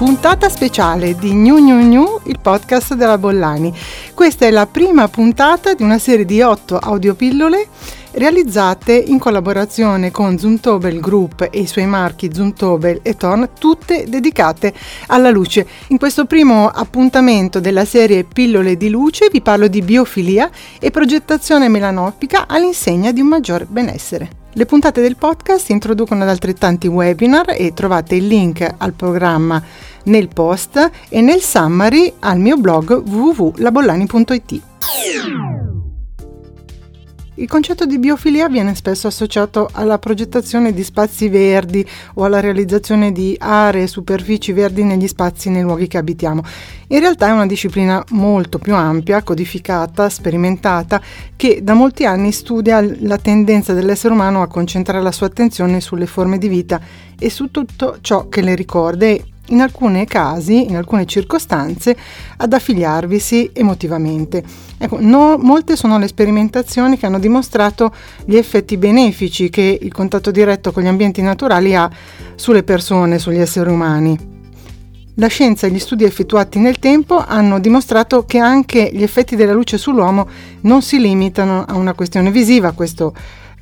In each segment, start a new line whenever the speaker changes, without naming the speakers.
puntata speciale di Gnu Gnu Gnu, il podcast della Bollani. Questa è la prima puntata di una serie di otto audiopillole realizzate in collaborazione con Zumtobel Group e i suoi marchi Zumtobel e Torn, tutte dedicate alla luce. In questo primo appuntamento della serie Pillole di luce vi parlo di biofilia e progettazione melanopica all'insegna di un maggior benessere. Le puntate del podcast introducono ad altrettanti webinar e trovate il link al programma nel post e nel summary al mio blog www.labollani.it. Il concetto di biofilia viene spesso associato alla progettazione di spazi verdi o alla realizzazione di aree e superfici verdi negli spazi nei luoghi che abitiamo. In realtà è una disciplina molto più ampia, codificata, sperimentata, che da molti anni studia la tendenza dell'essere umano a concentrare la sua attenzione sulle forme di vita e su tutto ciò che le ricorda e in alcuni casi, in alcune circostanze, ad affiliarvisi emotivamente. Ecco, no, molte sono le sperimentazioni che hanno dimostrato gli effetti benefici che il contatto diretto con gli ambienti naturali ha sulle persone, sugli esseri umani. La scienza e gli studi effettuati nel tempo hanno dimostrato che anche gli effetti della luce sull'uomo non si limitano a una questione visiva, questo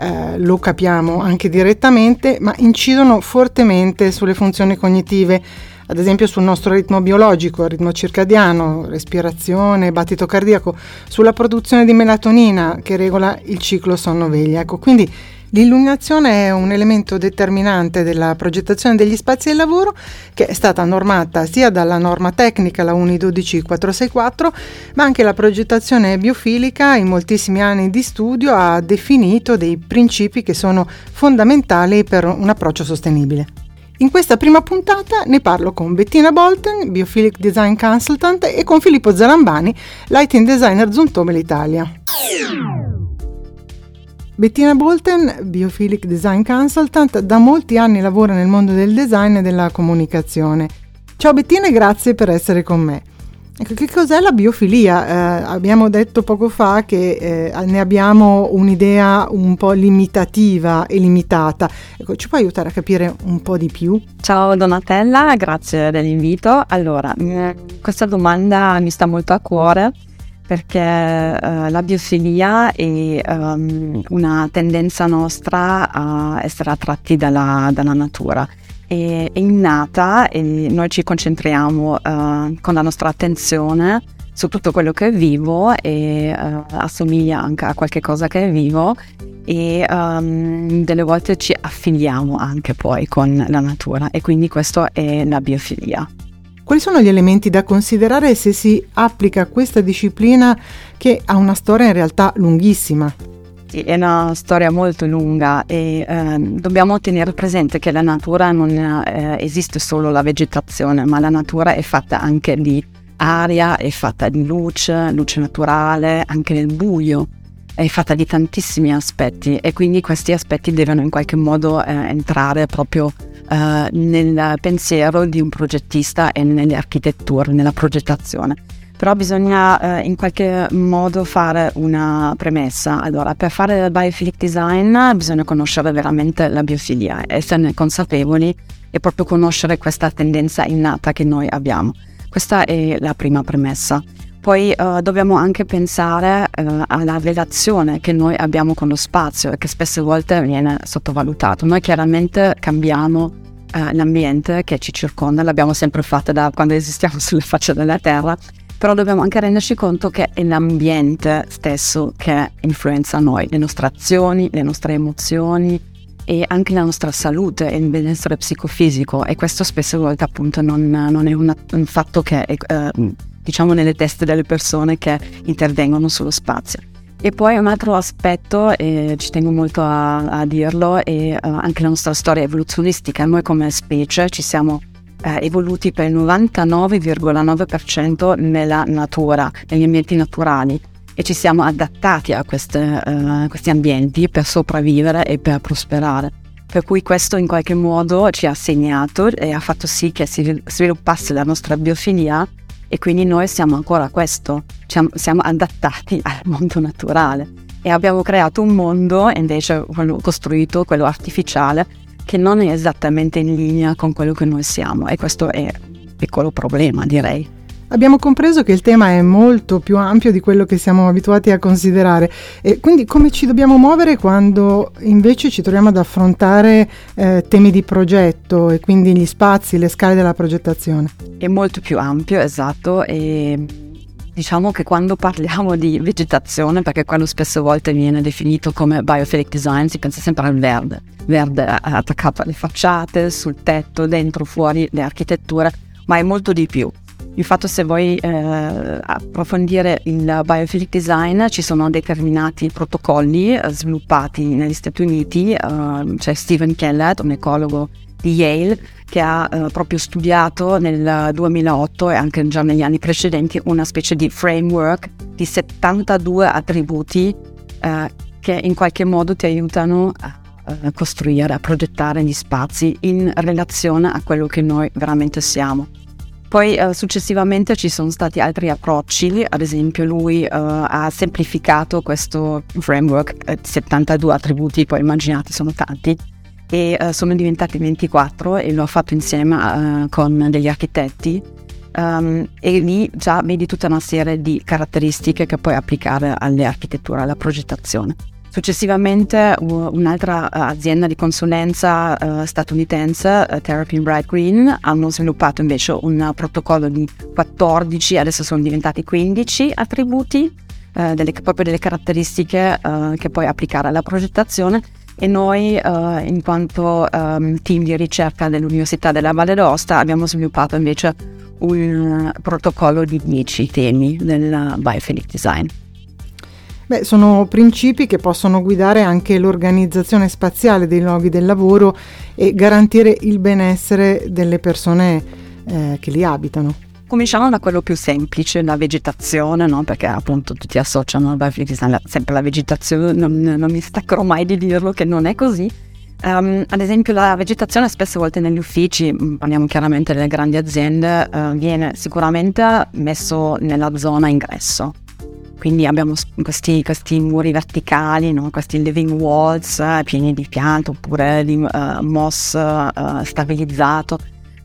eh, lo capiamo anche direttamente, ma incidono fortemente sulle funzioni cognitive, ad esempio sul nostro ritmo biologico, il ritmo circadiano, respirazione, battito cardiaco, sulla produzione di melatonina che regola il ciclo sonno-veglia. Ecco, quindi L'illuminazione è un elemento determinante della progettazione degli spazi del lavoro che è stata normata sia dalla norma tecnica, la UNI 12464, ma anche la progettazione biofilica in moltissimi anni di studio ha definito dei principi che sono fondamentali per un approccio sostenibile. In questa prima puntata ne parlo con Bettina Bolten, Biophilic Design Consultant, e con Filippo Zarambani, Lighting Designer Zuntomel Italia. Bettina Bolten, Biophilic Design Consultant, da molti anni lavora nel mondo del design e della comunicazione. Ciao Bettina e grazie per essere con me. Ecco, che cos'è la biofilia? Eh, abbiamo detto poco fa che eh, ne abbiamo un'idea un po' limitativa e limitata. Ecco, ci puoi aiutare a capire un po' di più?
Ciao Donatella, grazie dell'invito. Allora, questa domanda mi sta molto a cuore perché uh, la biofilia è um, una tendenza nostra a essere attratti dalla, dalla natura è, innata e noi ci concentriamo uh, con la nostra attenzione su tutto quello che è vivo e uh, assomiglia anche a qualche cosa che è vivo e um, delle volte ci affiliamo anche poi con la natura e quindi questo è la biofilia.
Quali sono gli elementi da considerare se si applica questa disciplina che ha una storia in realtà lunghissima?
Sì, è una storia molto lunga e eh, dobbiamo tenere presente che la natura non eh, esiste solo la vegetazione, ma la natura è fatta anche di aria, è fatta di luce, luce naturale, anche nel buio, è fatta di tantissimi aspetti e quindi questi aspetti devono in qualche modo eh, entrare proprio eh, nel pensiero di un progettista e nelle architetture, nella progettazione però bisogna eh, in qualche modo fare una premessa. Allora, per fare il biophilic design bisogna conoscere veramente la biofilia, esserne consapevoli e proprio conoscere questa tendenza innata che noi abbiamo. Questa è la prima premessa. Poi eh, dobbiamo anche pensare eh, alla relazione che noi abbiamo con lo spazio che spesse volte viene sottovalutato. Noi chiaramente cambiamo eh, l'ambiente che ci circonda, l'abbiamo sempre fatto da quando esistiamo sulla faccia della Terra però dobbiamo anche renderci conto che è l'ambiente stesso che influenza noi, le nostre azioni, le nostre emozioni e anche la nostra salute e il benessere psicofisico e questo spesso volte appunto non, non è una, un fatto che è eh, diciamo nelle teste delle persone che intervengono sullo spazio. E poi un altro aspetto, e ci tengo molto a, a dirlo, è uh, anche la nostra storia evoluzionistica. Noi come specie ci siamo eh, evoluti per il 99,9% nella natura, negli ambienti naturali. E ci siamo adattati a queste, eh, questi ambienti per sopravvivere e per prosperare. Per cui questo in qualche modo ci ha segnato e ha fatto sì che si sviluppasse la nostra biofilia e quindi noi siamo ancora questo, siamo adattati al mondo naturale. E abbiamo creato un mondo invece quello costruito, quello artificiale, che non è esattamente in linea con quello che noi siamo e questo è piccolo problema direi.
Abbiamo compreso che il tema è molto più ampio di quello che siamo abituati a considerare e quindi come ci dobbiamo muovere quando invece ci troviamo ad affrontare eh, temi di progetto e quindi gli spazi, le scale della progettazione?
È molto più ampio, esatto, e diciamo che quando parliamo di vegetazione, perché quello spesso volte viene definito come biophilic design, si pensa sempre al verde, verde attaccato alle facciate, sul tetto, dentro, fuori le architetture, ma è molto di più. Infatti se vuoi eh, approfondire il biophilic design ci sono determinati protocolli eh, sviluppati negli Stati Uniti, eh, c'è Stephen Kellett, un ecologo di Yale, che ha eh, proprio studiato nel 2008 e anche già negli anni precedenti una specie di framework di 72 attributi eh, che in qualche modo ti aiutano a costruire, a progettare gli spazi in relazione a quello che noi veramente siamo. Poi eh, successivamente ci sono stati altri approcci, ad esempio lui eh, ha semplificato questo framework, eh, 72 attributi, poi immaginate sono tanti, e eh, sono diventati 24 e lo ha fatto insieme eh, con degli architetti um, e lì già vedi tutta una serie di caratteristiche che puoi applicare alle architetture, alla progettazione. Successivamente un'altra eh, azienda di consulenza uh, statunitense, uh, Therapy Bright Green, hanno sviluppato invece un protocollo di 14, adesso sono diventati 15 attributi, uh, delle, proprio delle caratteristiche che puoi applicare alla progettazione e noi in quanto um, team di ricerca dell'Università della Valle d'Aosta abbiamo sviluppato invece un protocollo di 10 temi del biophilic design.
Beh, sono principi che possono guidare anche l'organizzazione spaziale dei luoghi del lavoro e garantire il benessere delle persone eh, che li abitano.
Cominciamo da quello più semplice, la vegetazione, no? perché appunto tutti associano sempre la vegetazione, non, non, mi staccherò mai di dirlo che non è così. Um, ad esempio la vegetazione spesse volte negli uffici, mm, parliamo chiaramente delle grandi aziende, uh, viene sicuramente messo nella zona ingresso, quindi abbiamo questi, questi muri verticali, no? questi living walls eh, pieni di piante oppure di uh, moss uh, stabilizzato.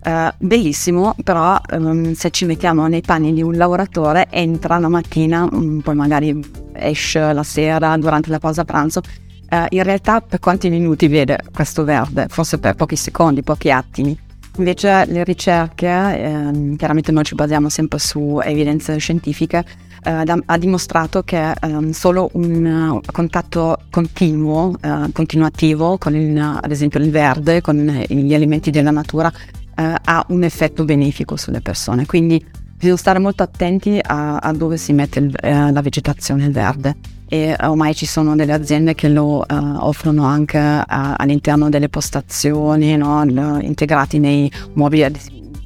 Uh, bellissimo, però um, se ci mettiamo nei panni di un lavoratore, entra la mattina, um, poi magari esce la sera durante la pausa pranzo. Uh, in realtà per quanti minuti vede questo verde? Forse per pochi secondi, pochi attimi. Invece le ricerche, ehm, chiaramente noi ci basiamo sempre su evidenze scientifiche, eh, ha dimostrato che ehm, solo un uh, contatto continuo, uh, continuativo con il, ad esempio il verde, con gli elementi della natura, uh, ha un effetto benefico sulle persone. Quindi bisogna stare molto attenti a, a dove si mette il, la vegetazione, verde e ormai ci sono delle aziende che lo uh, offrono anche all'interno delle postazioni, no? integrati nei mobili ad,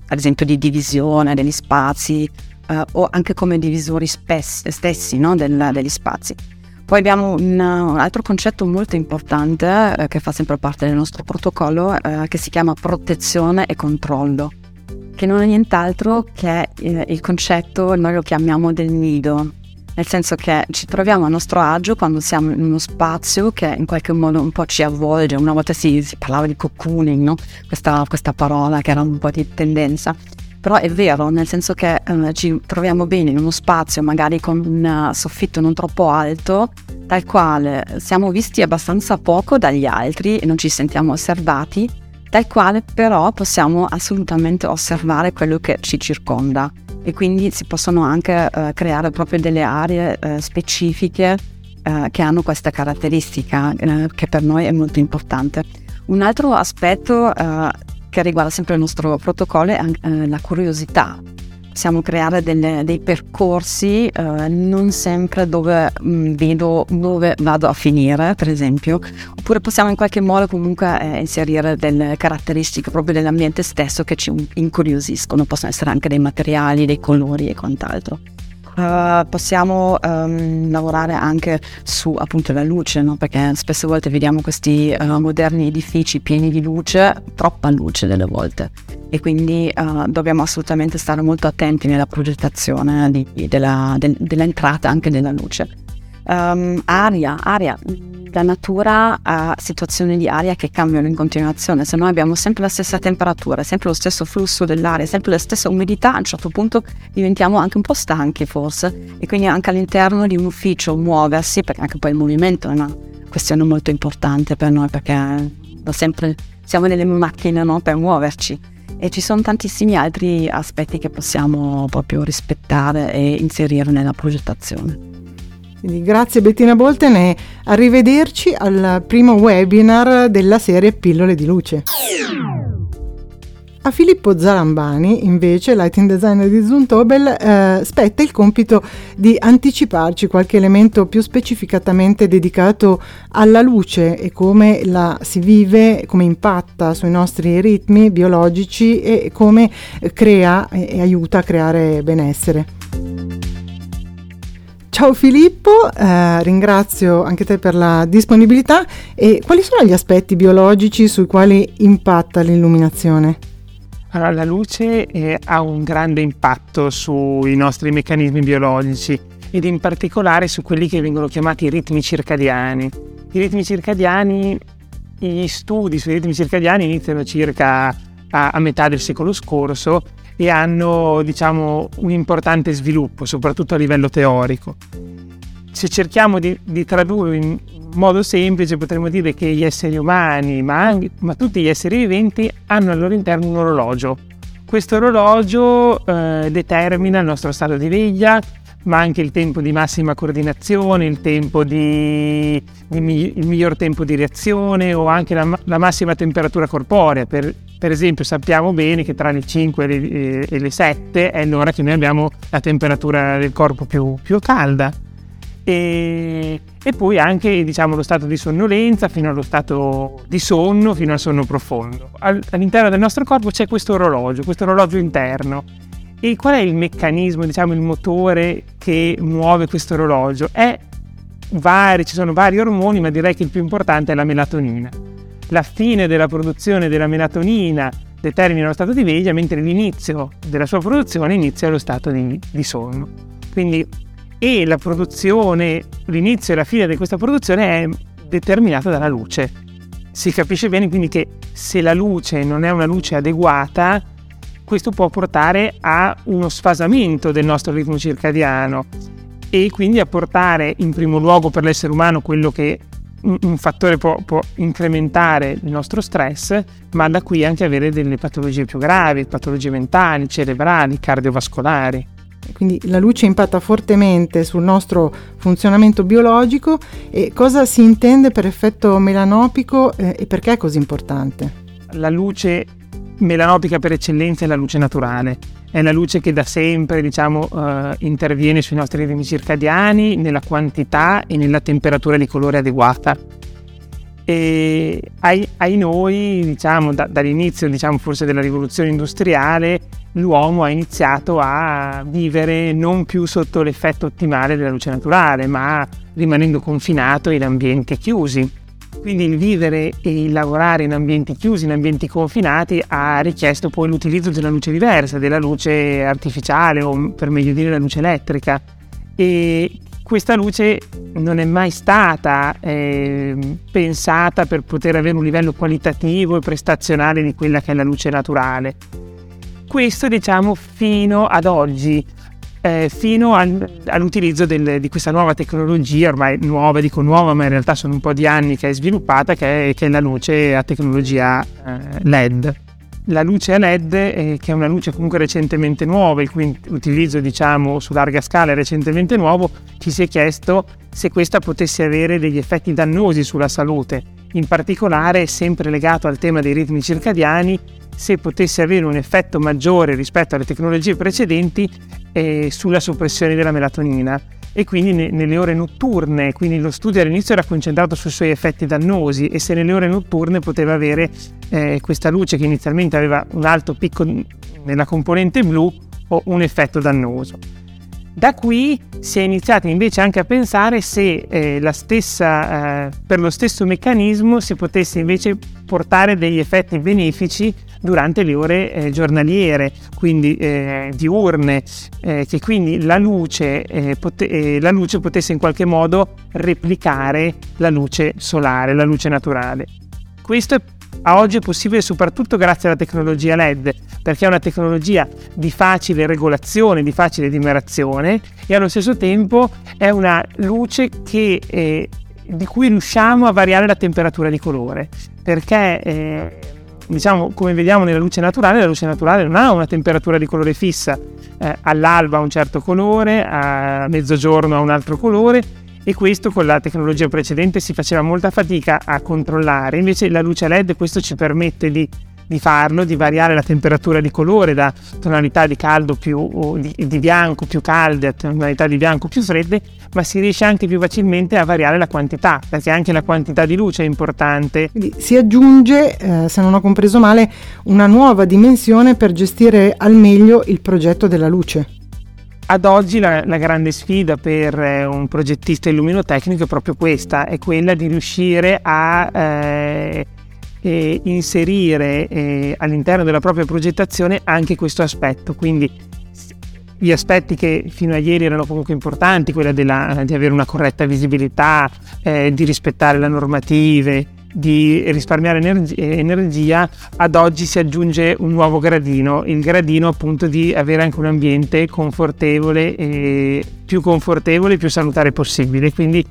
ad esempio di divisione degli spazi, uh, o anche come divisori spes- stessi no? Del, degli spazi. Poi abbiamo un, un altro concetto molto importante eh, che fa sempre parte del nostro protocollo eh, che si chiama protezione e controllo, che non è nient'altro che eh, il concetto, noi lo chiamiamo del nido, nel senso che ci troviamo a nostro agio quando siamo in uno spazio che in qualche modo un po' ci avvolge, una volta si, si parlava di cocooning, no? questa, questa parola che era un po' di tendenza però è vero, nel senso che eh, ci troviamo bene in uno spazio magari con un soffitto non troppo alto, dal quale siamo visti abbastanza poco dagli altri e non ci sentiamo osservati, dal quale però possiamo assolutamente osservare quello che ci circonda e quindi si possono anche eh, creare proprio delle aree eh, specifiche eh, che hanno questa caratteristica eh, che per noi è molto importante. Un altro aspetto eh, che riguarda sempre il nostro protocollo è eh, la curiosità. Possiamo creare delle, dei percorsi eh, non sempre dove mh, mm, vedo dove vado a finire, per esempio, oppure possiamo in qualche modo comunque eh, inserire delle caratteristiche proprio dell'ambiente stesso che ci incuriosiscono, possono essere anche dei materiali, dei colori e quant'altro. Uh, possiamo um, lavorare anche su appunto la luce, no? perché spesso volte vediamo questi uh, moderni edifici pieni di luce, troppa luce delle volte e quindi uh, dobbiamo assolutamente stare molto attenti nella progettazione di, della, del, dell'entrata anche della luce. Um, aria, aria, la natura ha situazioni di aria che cambiano in continuazione, se noi abbiamo sempre la stessa temperatura, sempre lo stesso flusso dell'aria, sempre la stessa umidità, a un certo punto diventiamo anche un po' stanchi forse e quindi anche all'interno di un ufficio muoversi, perché anche poi il movimento è una questione molto importante per noi perché sempre, siamo nelle macchine no? per muoverci e ci sono tantissimi altri aspetti che possiamo proprio rispettare e inserire nella progettazione.
Quindi grazie Bettina Bolten e arrivederci al primo webinar della serie Pillole di Luce. A Filippo Zalambani, invece, lighting designer di Zuntobel, eh, spetta il compito di anticiparci qualche elemento più specificatamente dedicato alla luce e come la si vive, come impatta sui nostri ritmi biologici e come crea e aiuta a creare benessere. Ciao Filippo, eh, ringrazio anche te per la disponibilità e quali sono gli aspetti biologici sui quali impatta l'illuminazione?
Allora, la luce eh, ha un grande impatto sui nostri meccanismi biologici ed in particolare su quelli che vengono chiamati ritmi circadiani. I ritmi circadiani, gli studi sui ritmi circadiani iniziano circa a, a metà del secolo scorso e hanno diciamo, un importante sviluppo, soprattutto a livello teorico. Se cerchiamo di, di tradurre in modo semplice, potremmo dire che gli esseri umani, ma, anche, ma tutti gli esseri viventi, hanno al loro interno un orologio. Questo orologio eh, determina il nostro stato di veglia, ma anche il tempo di massima coordinazione, il, di, di, il miglior tempo di reazione o anche la, la massima temperatura corporea. Per, per, esempio sappiamo bene che tra le 5 e le, e le, 7 è l'ora che noi abbiamo la temperatura del corpo più, più calda. E, e, poi anche diciamo, lo stato di sonnolenza fino allo stato di sonno, fino al sonno profondo. All, all'interno del nostro corpo c'è questo orologio, questo orologio interno e qual è il meccanismo, diciamo, il motore che muove questo orologio? È vari, ci sono vari ormoni, ma direi che il più importante è la melatonina. La fine della produzione della melatonina determina lo stato di veglia, mentre l'inizio della sua produzione inizia lo stato di, di sonno. Quindi, e la produzione, l'inizio e la fine di questa produzione è determinata dalla luce. Si capisce bene quindi che se la luce non è una luce adeguata, questo può portare a uno sfasamento del nostro ritmo circadiano e quindi a portare in primo luogo per l'essere umano quello che un fattore può, può, incrementare il nostro stress, ma da qui anche avere delle patologie più gravi, patologie mentali, cerebrali, cardiovascolari.
Quindi la luce impatta fortemente sul nostro funzionamento biologico e cosa si intende per effetto melanopico eh, e perché è così importante?
La luce melanopica per eccellenza è la luce naturale. È la luce che da sempre diciamo, uh, interviene sui nostri ritmi circadiani nella quantità e nella temperatura di colore adeguata. E ai, ai noi, diciamo, da, dall'inizio diciamo, forse della rivoluzione industriale, l'uomo ha iniziato a vivere non più sotto l'effetto ottimale della luce naturale, ma rimanendo confinato in ambienti chiusi quindi il vivere e il lavorare in ambienti chiusi, in ambienti confinati, ha richiesto poi l'utilizzo di una luce diversa, della luce artificiale o per meglio dire la luce elettrica. E questa luce non è mai stata eh, pensata per poter avere un livello qualitativo e prestazionale di quella che è la luce naturale. Questo diciamo fino ad oggi eh, fino al, all'utilizzo del, di questa nuova tecnologia, ormai nuova, dico nuova, ma in realtà sono un po' di anni che è sviluppata, che è, che è la luce a tecnologia eh, LED. La luce a LED, eh, che è una luce comunque recentemente nuova, il cui utilizzo diciamo su larga scala è recentemente nuovo, ci si è chiesto se questa potesse avere degli effetti dannosi sulla salute, in particolare sempre legato al tema dei ritmi circadiani, se potesse avere un effetto maggiore rispetto alle tecnologie precedenti eh, sulla soppressione della melatonina e quindi ne, nelle ore notturne, quindi lo studio all'inizio era concentrato sui suoi effetti dannosi e se nelle ore notturne poteva avere eh, questa luce che inizialmente aveva un alto picco nella componente blu o un effetto dannoso. Da qui si è iniziato invece anche a pensare se eh, stessa, eh, per lo stesso meccanismo si potesse invece portare degli effetti benefici durante le ore eh, giornaliere, quindi eh, diurne, eh, che quindi la luce, eh, pote- eh, la luce potesse in qualche modo replicare la luce solare, la luce naturale. Questo è a oggi è possibile soprattutto grazie alla tecnologia LED, perché è una tecnologia di facile regolazione, di facile dimerazione e allo stesso tempo è una luce che, eh, di cui riusciamo a variare la temperatura di colore, perché eh, diciamo come vediamo nella luce naturale, la luce naturale non ha una temperatura di colore fissa, eh, all'alba ha un certo colore, a mezzogiorno ha un altro colore e questo con la tecnologia precedente si faceva molta fatica a controllare, invece la luce LED questo ci permette di, di farlo, di variare la temperatura di colore da tonalità di caldo più di, di bianco più calde a tonalità di bianco più fredde, ma si riesce anche più facilmente a variare la quantità, perché anche la quantità di luce è importante.
Quindi si aggiunge, eh, se non ho compreso male, una nuova dimensione per gestire al meglio il progetto della luce.
Ad oggi la, la, grande sfida per eh, un progettista illuminotecnico è proprio questa, è quella di riuscire a eh, eh, inserire eh, all'interno della propria progettazione anche questo aspetto. Quindi gli aspetti che fino a ieri erano comunque importanti, quella della, di avere una corretta visibilità, eh, di rispettare le normative, di risparmiare energia, energia, ad oggi si aggiunge un nuovo gradino, il gradino appunto di avere anche un ambiente confortevole più confortevole e più salutare possibile. Quindi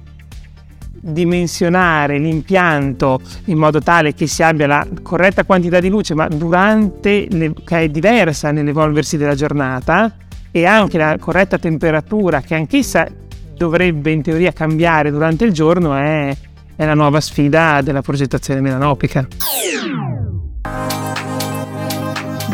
dimensionare l'impianto in modo tale che si abbia la corretta quantità di luce, ma durante le, che è diversa nell'evolversi della giornata e anche la corretta temperatura che anch'essa dovrebbe in teoria cambiare durante il giorno è è la nuova sfida della progettazione melanopica.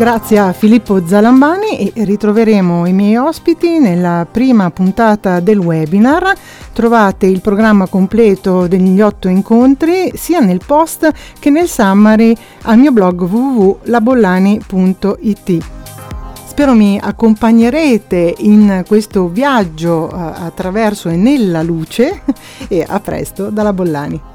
Grazie a Filippo Zalambani e ritroveremo i miei ospiti nella prima puntata del webinar. Trovate il programma completo degli otto incontri sia nel post che nel summary al mio blog www.labollani.it. Spero mi accompagnerete in questo viaggio uh, attraverso e nella luce e a presto dalla Bollani.